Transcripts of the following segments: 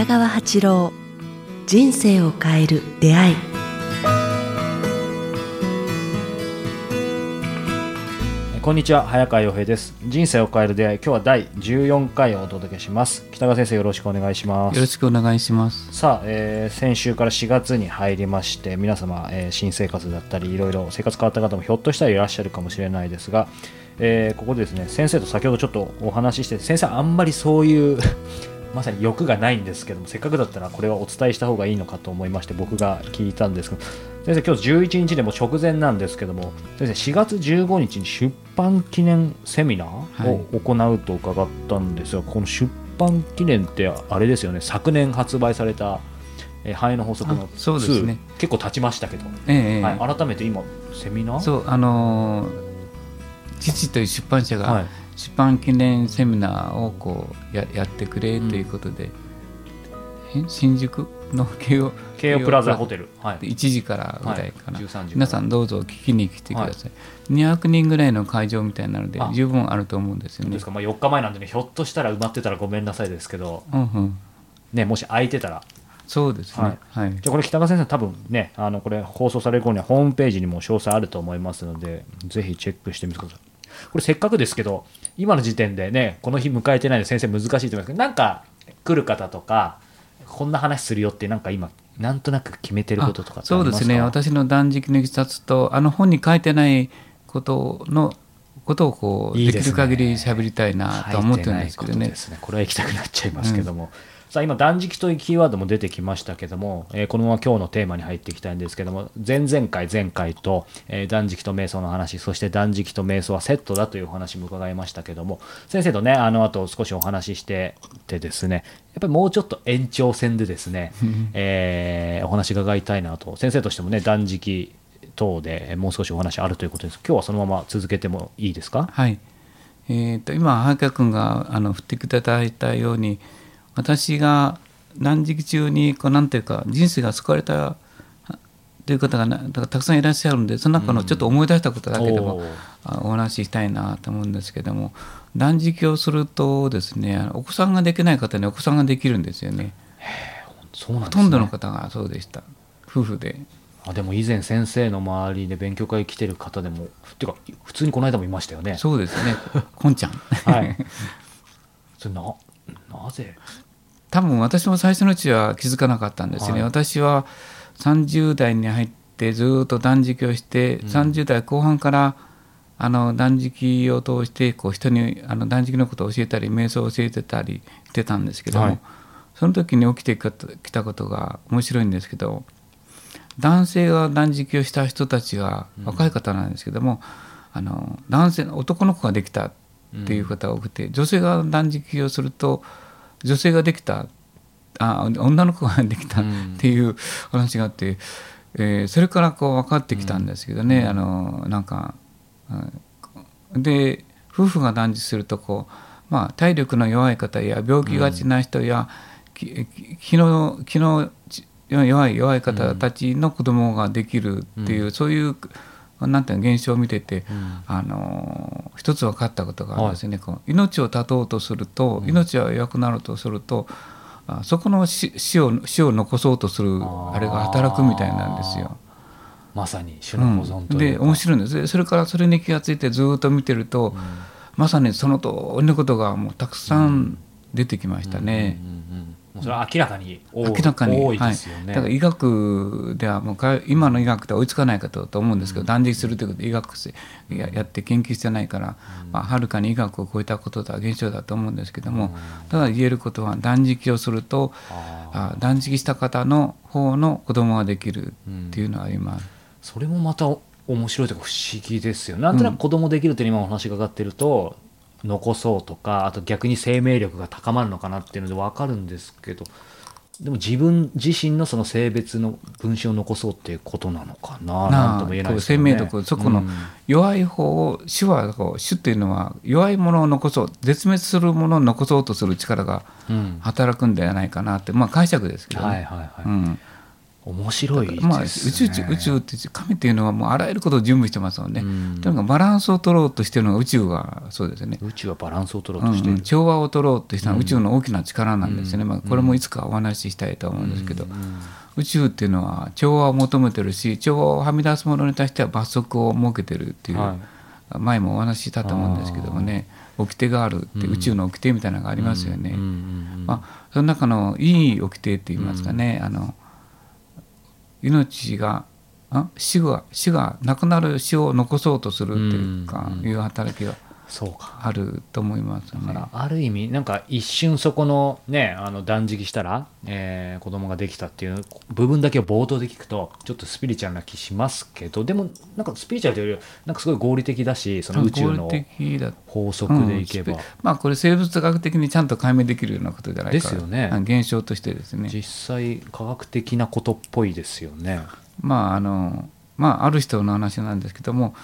北川八郎人生を変える出会い。こんにちは早川洋平です。人生を変える出会い。今日は第14回をお届けします。北川先生よろしくお願いします。よろしくお願いします。さあ、えー先週から4月に入りまして皆様、えー新生活だったりいろいろ生活変わった方もひょっとしたらいらっしゃるかもしれないですが、えーここでですね先生と先ほどちょっとお話しして先生あんまりそういうまさに欲がないんですけどもせっかくだったらこれはお伝えした方がいいのかと思いまして僕が聞いたんですけど先生今日11日でもう直前なんですけども先生4月15日に出版記念セミナーを行うと伺ったんですが、この出版記念ってあれですよね。昨年発売されたえー繁栄の法則のあそうですね。2結構経ちましたけど、ええはい、改めて今セミナー？そうあのー父という出版社はい。が出版記念セミナーをこうややってくれということで、え新宿の慶応京王プラザホテル、はい、1時からぐらいかな、はい。13時皆さんどうぞ聞きに来てください、200人ぐらいの会場みたいなのであ。十分あると思うんですよね。ですか、まあ、4日前なんでねひょっとしたら埋まってたらごめんなさいですけど、うんうん。ね、もし空いてたら。そうですね。はい、じゃあこれ北川先生多分ねあのこれ放送される頃にはホームページにも詳細あると思いますのでぜひチェックしてみてくださいこれせっかくですけど今の時点でねこの日迎えてないので先生難しいと思いますけどなんか来る方とかこんな話するよってなんか今なんとなく決めてることとかそうですね。私の断食のいきさつとあの本に書いてないことのことをこうできる限り喋りたいなとは思ってるんですけどね。書いてないことですね。これは行きたくなっちゃいますけども、さあ今断食というキーワードも出てきましたけども、えーこのまま今日のテーマに入っていきたいんですけども前々回前回と、えー断食と瞑想の話そして断食と瞑想はセットだというお話も伺いましたけども先生とねあの後少しお話ししててですねやっぱりもうちょっと延長戦でですね、えーお話伺いたいなと。先生としてもね断食等でもう少しお話あるということです。今日はそのまま続けてもいいですか？はい。えー、と今早川君があの振っていただいたように私が断食中にこうなんていうか人生が救われたという方がたくさんいらっしゃるんでその中のちょっと思い出したことだけでも、おーあお話ししたいなと思うんですけども断食をするとですねお子さんができない方にお子さんができるんですよね。そうなんですね。ほとんどの方がそうでした。夫婦で。あでも以前先生の周りで勉強会来てる方でもっていうか普通にこの間もいましたよね。そうですね。こんちゃん。はい。それななぜ？多分私も最初のうちは気づかなかったんですよね、はい。私は30代に入ってずっと断食をして、30代後半からあの断食を通してこう人にあの断食のことを教えたり瞑想を教えてたりしてたんですけども、はい。その時に起きてきたことが面白いんですけど男性が断食をした人たちが若い方なんですけども、あの男性男の子ができたっていう方が多くて、女性が断食をすると女性ができたあ女の子ができたっていう話があって、えーそれからこう分かってきたんですけどね、あのなんか、うんで夫婦が断食するとこう、まあ、体力の弱い方や病気がちな人や、きき気の気のち弱い弱い方たちの子供ができるっていう、そういうなんていうの現象を見てて、あの一つ分かったことがあるんですよね、こう命を絶とうとすると、命が弱くなるとするとあそこの死死を死を残そうとするあれが働くみたいなんですよ。まさに種の保存とうん。で面白いんです。でそれからそれに気がついてずっと見てると、まさにその通りのことがもうたくさん出てきましたね。うんうんうんもうそれは明らかに多い明らかに多いですよね。はい、だから医学ではもうか今の医学では追いつかないかとと思うんですけど、断食するということで医学せややって研究してないから、まあ、はるかに医学を超えたことだ現象だと思うんですけども、ただ言えることは断食をするとああ断食した方の方の子供ができるっていうのは今、それもまた面白いというか不思議ですよなんとなく子供できるって今お話伺ってると、残そうとかあと逆に生命力が高まるのかなっていうので分かるんですけどでも自分自身のその性別の分子を残そうっていうことなのかなななんとも言えないですよね。生命力そこのうん弱い方を種はこう種っていうのは弱いものを残そう絶滅するものを残そうとする力がうん働くんではないかなってまあ解釈ですけどね。はいはいはい。うん、面白いですね、まあ、宇宙宇宙って神っていうのはもうあらゆることを準備してますもんね、うん。とにかくバランスを取ろうとしてるのが宇宙はそうですよね、宇宙はバランスを取ろううとしてうん。調和を取ろうとしたのは宇宙の大きな力なんですよね、まあ、これもいつかお話ししたいと思うんですけど、宇宙っていうのは調和を求めてるし調和をはみ出すものに対しては罰則を設けてるっていう、は前もお話ししたと思うんですけどもね。掟があるって、宇宙の掟みたいなのがありますよね。うんうんうんまあ、その中のいい掟って言いますかね、あの命があ死が死がなくなる死を残そうとするっていうか、いう働きがあると思いますね。だからある意味なんか一瞬そこのねあの断食したら、えー子供ができたっていう部分だけを冒頭で聞くとちょっとスピリチュアルな気しますけどでもなんかスピリチュアルというよりはなんかすごい合理的だしその宇宙の法則でいけば、うんまあこれ生物学的にちゃんと解明できるようなことじゃないかですよねあ現象としてですね実際科学的なことっぽいですよね。まああのまあある人の話なんですけども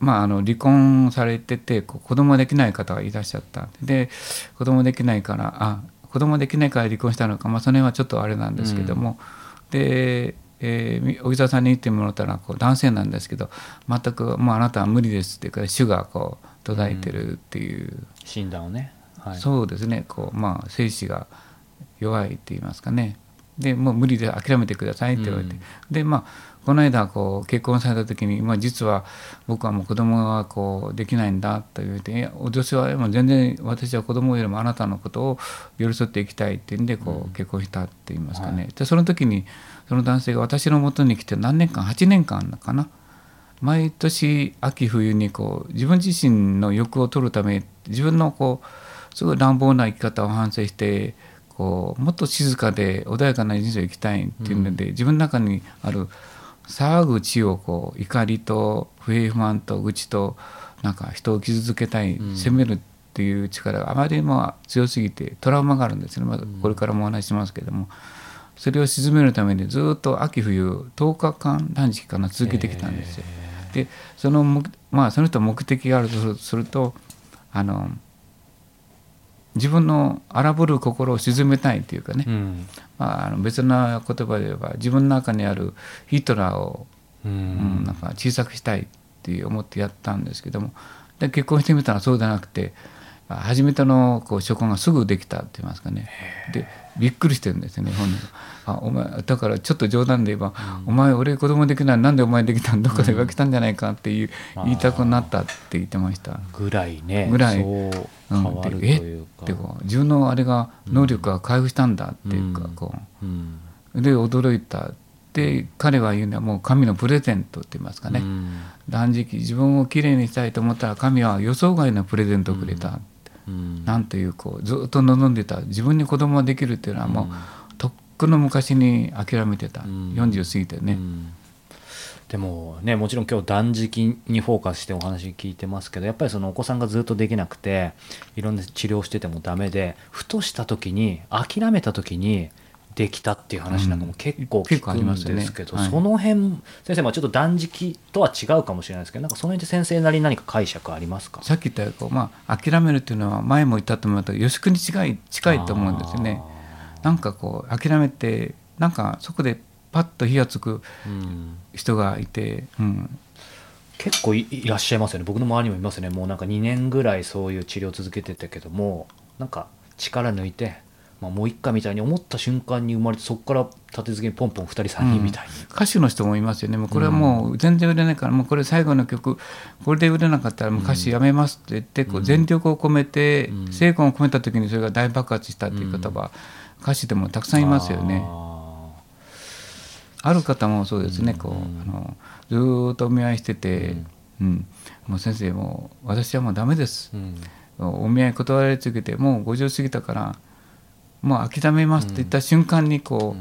まあ、あの離婚されてて子供できない方がいらっしゃった。で子供できないからあ子供できないから離婚したのか、まあ、その辺はちょっとあれなんですけども、で、えーみお医者さんに言ってもらったらこう男性なんですけど全くもうあなたは無理ですっていうか主がこう途絶えてるっていう、診断をね、はい、そうですね。こうまあ精子が弱いって言いますかねでもう無理で諦めてくださいって言われて、うん。でまあこの間こう結婚された時に、まあ、実は僕はもう子供がこうできないんだと言って「いや女性はもう全然私は子供よりもあなたのことを寄り添っていきたい」って言うんでこう結婚したって言いますかね、はでその時にその男性が私のもとに来て何年間8年間かな？毎年秋冬にこう自分自身の欲を取るため自分のこうすごい乱暴な生き方を反省してこうもっと静かで穏やかな人生を生きたいっていうので、自分の中にある騒ぐ血をこう怒りと不平不満と愚痴となんか人を傷つけたい、うん。責めるっていう力があまりにも強すぎてトラウマがあるんですね、まだこれからもお話ししますけども。それを鎮めるためにずっと秋冬10日間断食かな続けてきたんですよ。でその目まあその人は目的があるとするするとあの自分の荒ぶる心を鎮めたいというかね、うん。まあ、あの別な言葉で言えば自分の中にあるヒトラーを、ううんんなんか小さくしたいって思ってやったんですけども。で結婚してみたらそうじゃなくてあ初めてのこう初婚がすぐできたって言いますかね。でびっくりしてるんですよね本人があお前だからちょっと冗談で言えば「お前俺子供できないなんでお前できたんどっかで浮気したんじゃないか」っていう、うん。言いたくなったって言ってました。ぐらいねぐらい。そう変わるとでいうか、でこう自分のあれが能力が回復したんだっていうか、うん。こう。ん。うで驚いたで彼は言うのはもう神のプレゼントって言いますかね、うん。断食自分をきれいにしたいと思ったら神は予想外のプレゼントをくれた、うん。なんというこうずっと望んでた自分に子供ができるっていうのはもう、とっくの昔に諦めてた、ん。40過ぎてね、うん。でもねもちろん今日断食にフォーカスしてお話聞いてますけどやっぱりそのお子さんがずっとできなくていろんな治療しててもダメでふとした時に諦めた時にできたっていう話なんかも結構聞くんりますよね。ですけど、はい。その辺先生まあちょっと断食とは違うかもしれないですけどなんかその辺で先生なりに何か解釈ありますか？さっき言ったようにこう、まあ、諦めるっていうのは前も言ったと思うと予祝に近い近いと思うんですよね。なんかこう諦めてなんかそこでパッと火がつく人がいて、うん、結構いいらっしゃいますよね。僕の周りにもいますね。もうなんか2年ぐらいそういう治療を続けてたけどもなんか力抜いて、まあ、もう一回みたいに思った瞬間に生まれてそこから立て続けにポンポン2人3人みたいに、歌手の人もいますよね。もうこれはもう全然売れないからもうこれ最後の曲これで売れなかったらもう歌手やめますって言ってこう全力を込めてうん。精魂を込めた時にそれが大爆発したっていう方は歌手でもたくさんいますよね。あある方もそうですね、こううん。あのずーっとお見合いしてて、うん。もう先生もう私はもうダメです。お見合い断られ続けてもう50過ぎたからもう諦めますって言った瞬間にこ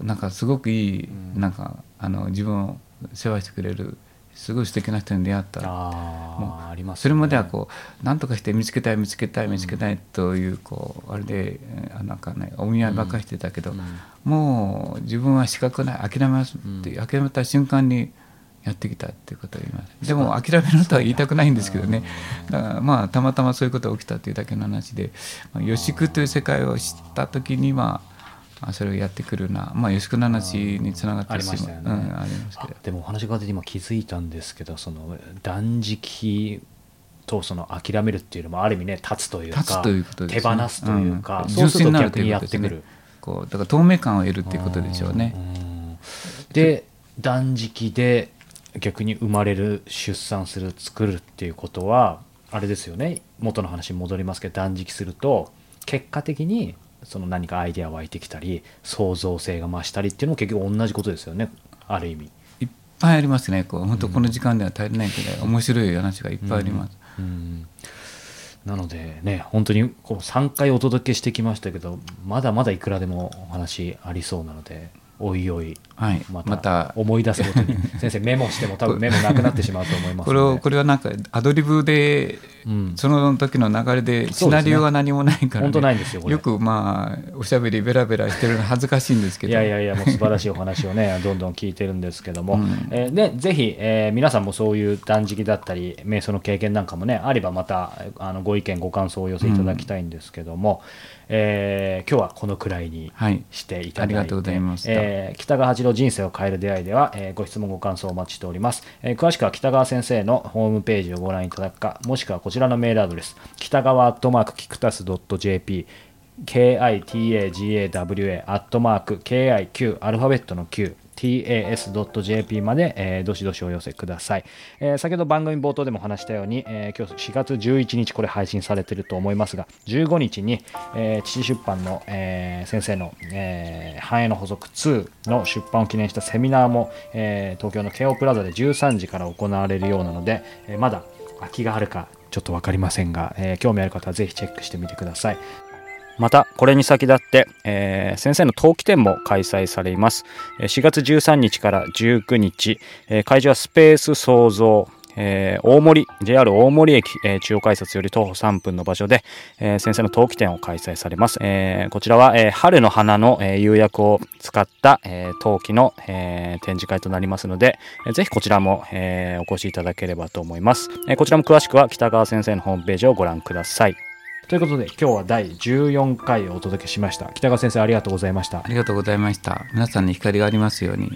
う、なんかすごくいい、うん。なんかあの自分を世話してくれるすごい素敵な人に出会った。あもーありますそれまではこう何とかして見つけたい見つけたい見つけたいというこうあれでえーなんかねお見合いばっかりしてたけど、うん。もう自分は資格ない諦めますって、うん。諦めた瞬間にやってきたっていうことを言います。でも諦めるとは言いたくないんですけどね。だからまあたまたまそういうことが起きたっていうだけの話で、まあ、予祝という世界を知った時にはあそれをやってくるな、まあ、吉久の話につながってありましたよね。うん、ありますけど。でもお話が出て今気づいたんですけどその断食とその諦めるっていうのもある意味ね立つというか立つということです、手放すというか、ん。そうすると逆に純やってくる粋になるということですね。こうだから透明感を得るっていうことでしょうね。うん。で断食で逆に生まれる出産する作るっていうことはあれですよね。元の話に戻りますけど断食すると結果的にその何かアイデア湧いてきたり創造性が増したりっていうのも結局同じことですよね。ある意味。いっぱいありますね。こう本当この時間では足りないくらい面白い話がいっぱいあります。うん。なのでね本当にこう3回お届けしてきましたけどまだまだいくらでもお話ありそうなのでおいおいはい。ままた。た思い出すごとに。先生メモしても多分メモなくなってしまうと思いますこれをこれはなんかアドリブで、うん。その時の流れでシナリオが何もないから、本当ないんですよよくまあおしゃべりベラベラしてるの恥ずかしいんですけど。いやいやいやもう素晴らしいお話をね どんどん聞いてるんですけども、うん。えーでぜひ、えー皆さんもそういう断食だったり瞑想の経験なんかもねあればまたあのご意見ご感想をお寄せいただきたいんですけども、えー今日はこのくらいにはい。していただいて、ありがとうございました。えー北川八郎人生を変える出会いでは、えーご質問ご感想お待ちしております、えー詳しくは北川先生のホームページをご覧いただくかもしくはこちらのメールアドレス北川アットマークキクタス .jp kitagawa アットマーク kiq アルファベットの q tas.jp まで、えーどしどしお寄せください、えー先ほど番組冒頭でも話したように、えー今日4月11日これ配信されてると思いますが15日に、え父出版の、え先生の、え繁栄の補足2の出版を記念したセミナーも、え東京の京王プラザで13時から行われるようなので、えまだ空きがあるかちょっと分かりませんが、え興味ある方はぜひチェックしてみてください。またこれに先立って、えー先生の陶器展も開催されます。4月13日から19日、えー会場はスペース創造。えー大森 JR 大森駅、えー中央改札より徒歩3分の場所で、えー先生の陶器展を開催されます、えこちらは、え春の花の、え釉薬を使った、え陶器の、え展示会となりますので、えーぜひこちらも、えお越しいただければと思います、えこちらも詳しくは北川先生のホームページをご覧ください。ということで今日は第14回をお届けしました。北川先生ありがとうございました。ありがとうございました。皆さんに光がありますように。